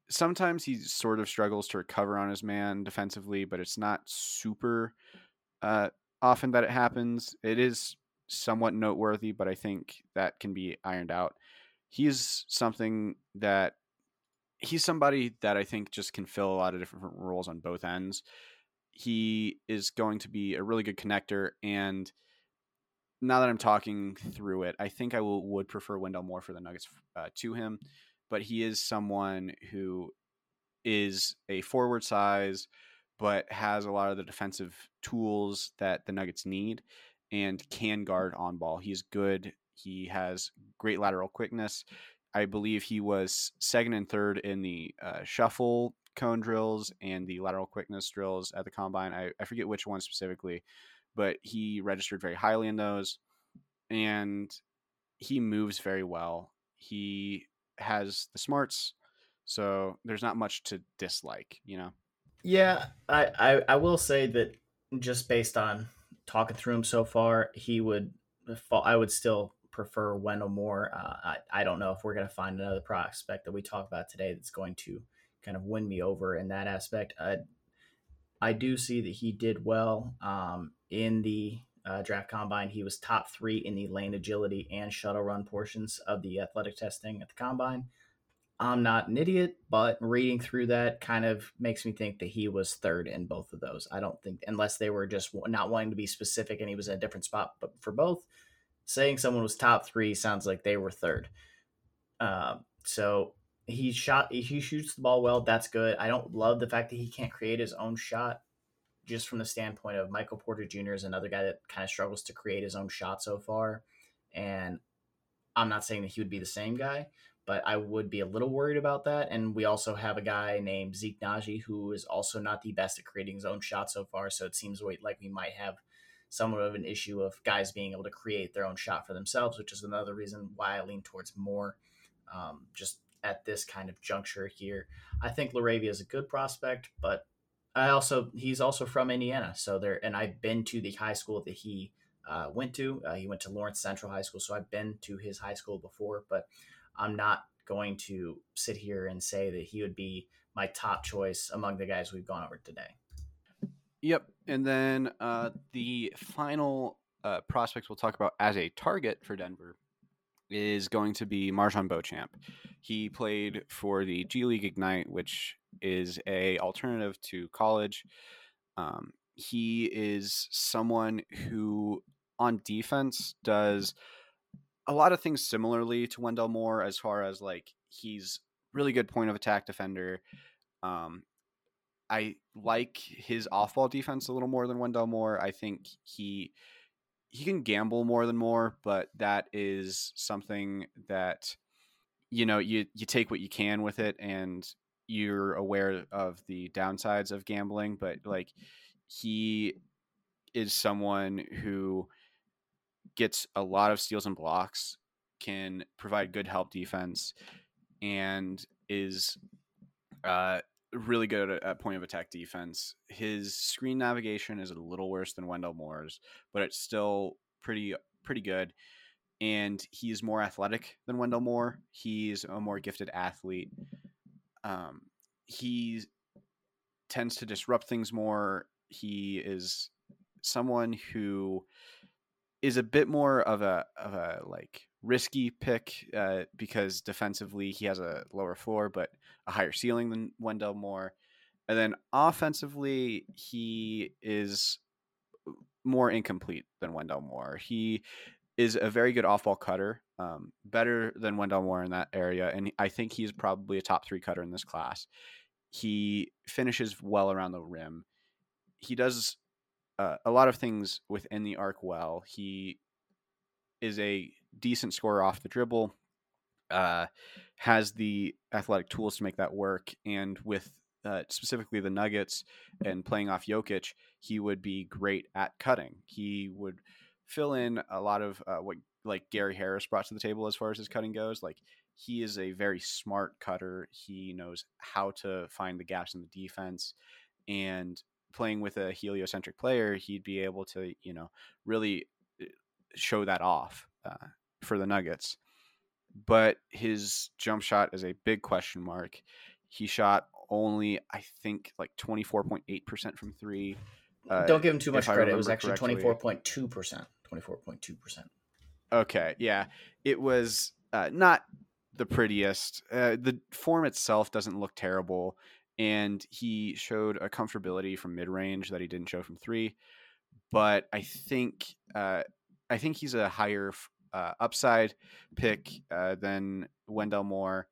sometimes he sort of struggles to recover on his man defensively, but it's not super uh, often that it happens. It is somewhat noteworthy, but I think that can be ironed out. He's something that he's somebody that I think just can fill a lot of different roles on both ends. He is going to be a really good connector, and now that I'm talking through it, I think I will, would prefer Wendell Moore for the Nuggets uh, to him, but he is someone who is a forward size but has a lot of the defensive tools that the Nuggets need and can guard on ball. He's good. He has great lateral quickness. I believe he was second and third in the uh, shuffle cone drills and the lateral quickness drills at the combine. I, I forget which one specifically, but he registered very highly in those. And he moves very well. He has the smarts, so there's not much to dislike, you know? Yeah, I, I, I will say that just based on talking through him so far, he would I would still prefer Wendell Moore. Uh, I, I don't know if we're going to find another prospect that we talk about today that's going to kind of win me over in that aspect. I, I do see that he did well um, in the uh, draft combine. He was top three in the lane agility and shuttle run portions of the athletic testing at the combine. I'm not an idiot, but reading through that kind of makes me think that he was third in both of those. I don't think, unless they were just not wanting to be specific and he was in a different spot, but for both, saying someone was top three sounds like they were third. Uh, so he shot, he shoots the ball well. That's good. I don't love the fact that he can't create his own shot just from the standpoint of Michael Porter Jr. is another guy that kind of struggles to create his own shot so far. And I'm not saying that he would be the same guy, but I would be a little worried about that. And we also have a guy named Zeke Nnaji who is also not the best at creating his own shot so far. So it seems like we might have somewhat of an issue of guys being able to create their own shot for themselves, which is another reason why I lean towards more um, just at this kind of juncture here. I think LaRavia is a good prospect, but I also he's also from Indiana, so there and I've been to the high school that he uh, went to. Uh, he went to Lawrence Central High School, so I've been to his high school before, but I'm not going to sit here and say that he would be my top choice among the guys we've gone over today. Yep. And then uh, the final uh, prospects we'll talk about as a target for Denver is going to be MarJon Beauchamp. He played for the G League Ignite, which is a alternative to college. Um, he is someone who on defense does a lot of things similarly to Wendell Moore as far as like he's really good point of attack defender. Um, I like his off ball defense a little more than Wendell Moore. I think he he can gamble more than Moore, but that is something that you know you you take what you can with it, and you're aware of the downsides of gambling. But like he is someone who gets a lot of steals and blocks, can provide good help defense, and is uh, really good at, at point of attack defense. His screen navigation is a little worse than Wendell Moore's, but it's still pretty pretty good. And he's more athletic than Wendell Moore. He's a more gifted athlete. Um, he tends to disrupt things more. He is someone who is a bit more of a of a like risky pick uh, because defensively he has a lower floor but a higher ceiling than Wendell Moore, and then offensively he is more incomplete than Wendell Moore. He is a very good off ball cutter, um, better than Wendell Moore in that area, and I think he's probably a top three cutter in this class. He finishes well around the rim. He does uh, a lot of things within the arc well. He is a decent scorer off the dribble, uh, has the athletic tools to make that work, and with uh, specifically the Nuggets and playing off Jokic, he would be great at cutting. He would fill in a lot of uh, what like Gary Harris brought to the table as far as his cutting goes. Like he is a very smart cutter. He knows how to find the gaps in the defense, and playing with a heliocentric player, he'd be able to, you know, really uh, show that off uh, for the Nuggets. But his jump shot is a big question mark. He shot only, I think, like 24.8% from three. Uh, Don't give him too much credit. It was actually 24.2%. 24.2%. Okay. Yeah. It was uh, not the prettiest. Uh, the form itself doesn't look terrible and he showed a comfortability from mid range that he didn't show from three. But I think uh, I think he's a higher uh, upside pick uh, than Wendell Moore,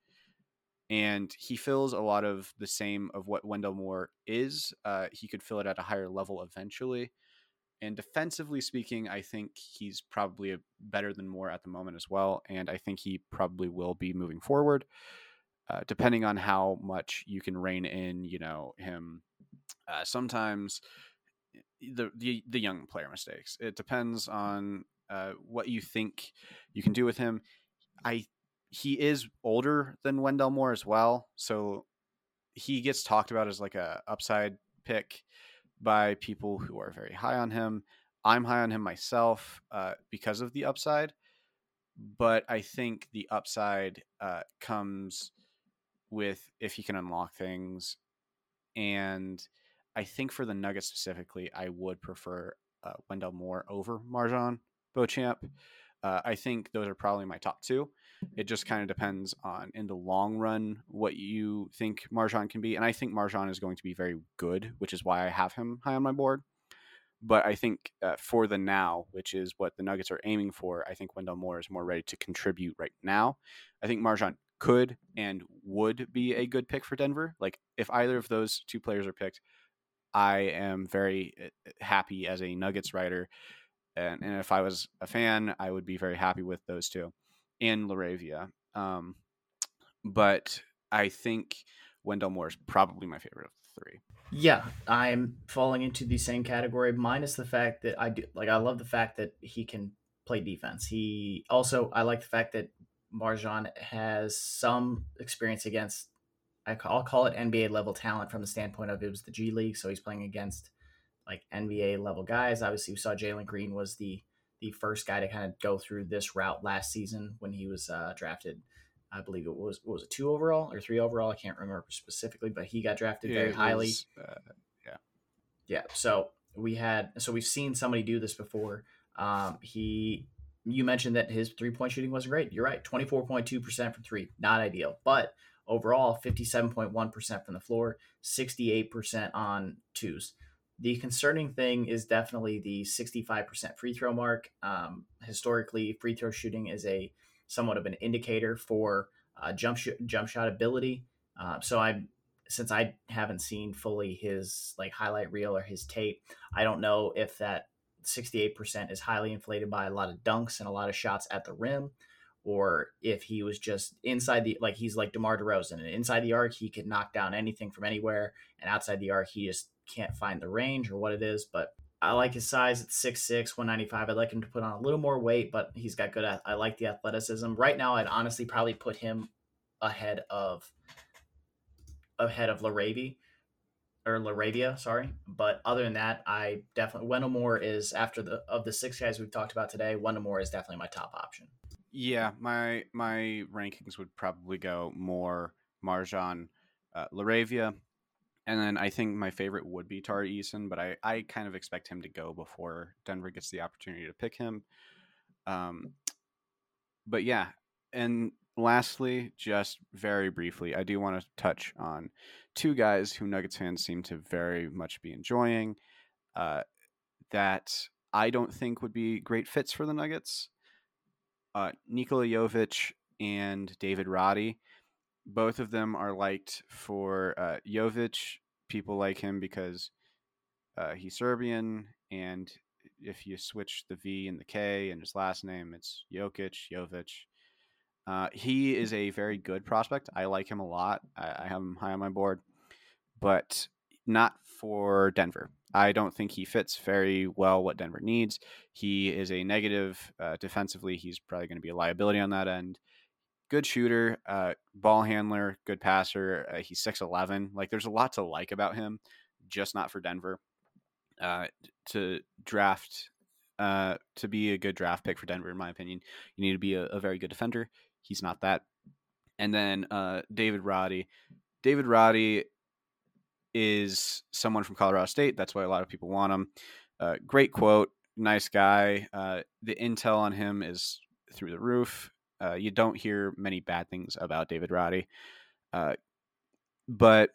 and he fills a lot of the same of what Wendell Moore is. Uh, he could fill it at a higher level eventually. And defensively speaking, I think he's probably better than Moore at the moment as well, and I think he probably will be moving forward uh, depending on how much you can rein in, you know, him. Uh, sometimes eh, the, the the young player mistakes. It depends on uh, what you think you can do with him. I he is older than Wendell Moore as well, so he gets talked about as like a upside pick by people who are very high on him. I'm high on him myself uh, because of the upside, but I think the upside uh, comes with if he can unlock things. And I think for the Nuggets specifically, I would prefer uh, Wendell Moore over MarJon Beauchamp. Uh, I think those are probably my top two. It just kind of depends on in the long run what you think MarJon can be, and I think MarJon is going to be very good, which is why I have him high on my board. But I think uh, for the now, which is what the Nuggets are aiming for, I think Wendell Moore is more ready to contribute right now. I think MarJon could and would be a good pick for Denver. Like if either of those two players are picked, I am very eh, eh, happy as a Nuggets writer. And, and if I was a fan, I would be very happy with those two and LaRavia. Um, but I think Wendell Moore is probably my favorite of the three. Yeah, I'm falling into the same category, minus the fact that I do like I love the fact that he can play defense. He also I like the fact that MarJon has some experience against, I'll call it NBA level talent from the standpoint of it was the G League, so he's playing against like NBA level guys. Obviously, we saw Jalen Green was the the first guy to kind of go through this route last season when he was uh, drafted. I believe it was was it two overall or three overall. I can't remember specifically, but he got drafted very highly. Was, uh, yeah, yeah. So we had so we've seen somebody do this before. Um, he you mentioned that his three point shooting wasn't great. You're right, 24.2% from three, not ideal. But overall, 57.1% from the floor, 68% on twos. The concerning thing is definitely the 65% free throw mark. Um, historically, free throw shooting is a somewhat of an indicator for uh, jump sh- jump shot ability. Uh, so I, since I haven't seen fully his like highlight reel or his tape, I don't know if that 68% is highly inflated by a lot of dunks and a lot of shots at the rim, or if he was just inside the like he's like DeMar DeRozan and inside the arc he could knock down anything from anywhere, and outside the arc he just can't find the range or what it is. But I like his size at 6'6", 195. I'd like him to put on a little more weight, but he's got good. I like the athleticism. Right now, I'd honestly probably put him ahead of ahead of Laravi or LaRavia, sorry. But other than that, I definitely Wendell is after the of the six guys we've talked about today. Wendell is definitely my top option. Yeah, my my rankings would probably go more MarJon, uh, Laravia, and then I think my favorite would be Tari Eason, but I, I kind of expect him to go before Denver gets the opportunity to pick him. Um, but yeah, and lastly, just very briefly, I do want to touch on two guys who Nuggets fans seem to very much be enjoying uh, that I don't think would be great fits for the Nuggets. Uh, Nikola Jovic and David Roddy both of them are liked for uh, Jovic. People like him because uh, he's Serbian, and if you switch the V and the K and his last name, it's Jokic, Jovic. Uh, he is a very good prospect. I like him a lot. I, I have him high on my board, but not for Denver. I don't think he fits very well what Denver needs. He is a negative uh, defensively. He's probably going to be a liability on that end good shooter, uh, ball handler, good passer. Uh, he's six eleven. Like there's a lot to like about him, just not for Denver. Uh, to draft, uh, to be a good draft pick for Denver, in my opinion, you need to be a, a very good defender. He's not that. And then uh, David Roddy. David Roddy is someone from Colorado State. That's why a lot of people want him. Uh, great quote, nice guy. The intel on him is through the roof. Uh, you don't hear many bad things about David Roddy, uh, but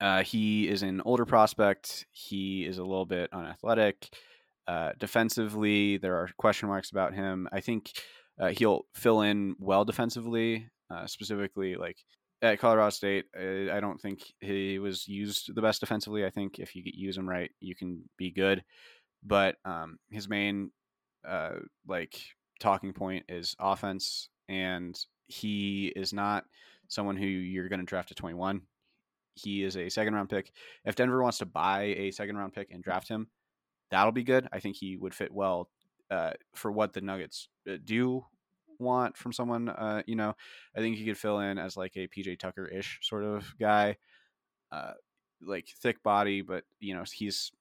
uh, he is an older prospect. He is a little bit unathletic. Uh, defensively, there are question marks about him. I think uh, he'll fill in well defensively, uh, specifically like at Colorado State. I don't think he was used the best defensively. I think if you use him right, you can be good. But um, his main like talking point is offense, and he is not someone who you're going to draft at 21. He is a second round pick. If Denver wants to buy a second round pick and draft him, that'll be good. I think he would fit well uh, for what the Nuggets uh, do want from someone. Uh, you know, I think he could fill in as like a PJ Tucker ish sort of guy, uh, like thick body, but you know he's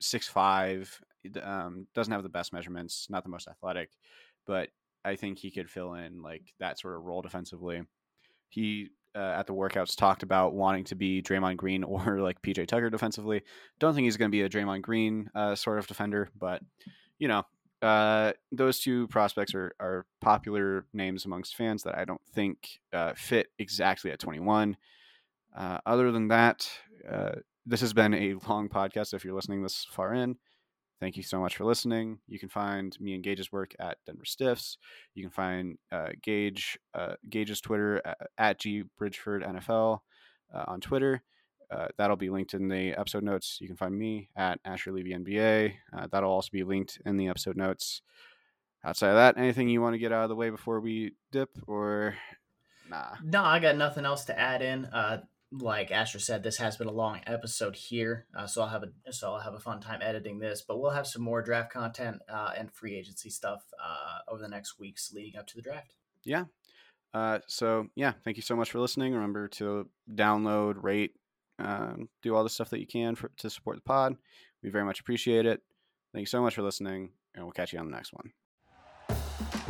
six five. Um, doesn't have the best measurements, not the most athletic, but I think he could fill in like that sort of role defensively. He uh, at the workouts talked about wanting to be Draymond Green or like PJ Tucker defensively. Don't think he's going to be a Draymond Green uh, sort of defender, but you know, uh, those two prospects are, are popular names amongst fans that I don't think uh, fit exactly at 21. Uh, other than that, uh, this has been a long podcast. If you're listening this far in, Thank you so much for listening. You can find me and Gage's work at Denver Stiffs. You can find uh, Gage uh, Gage's Twitter at, at G Bridgford NFL uh, on Twitter. Uh, that'll be linked in the episode notes. You can find me at Asher Levy NBA. Uh, that'll also be linked in the episode notes. Outside of that, anything you want to get out of the way before we dip, or nah? No, I got nothing else to add in. Like Asher said, this has been a long episode here, uh, so I'll have a so I'll have a fun time editing this. But we'll have some more draft content uh, and free agency stuff uh, over the next weeks leading up to the draft. Yeah. Uh, so yeah, thank you so much for listening. Remember to download, rate, um, do all the stuff that you can for, to support the pod. We very much appreciate it. Thank you so much for listening, and we'll catch you on the next one.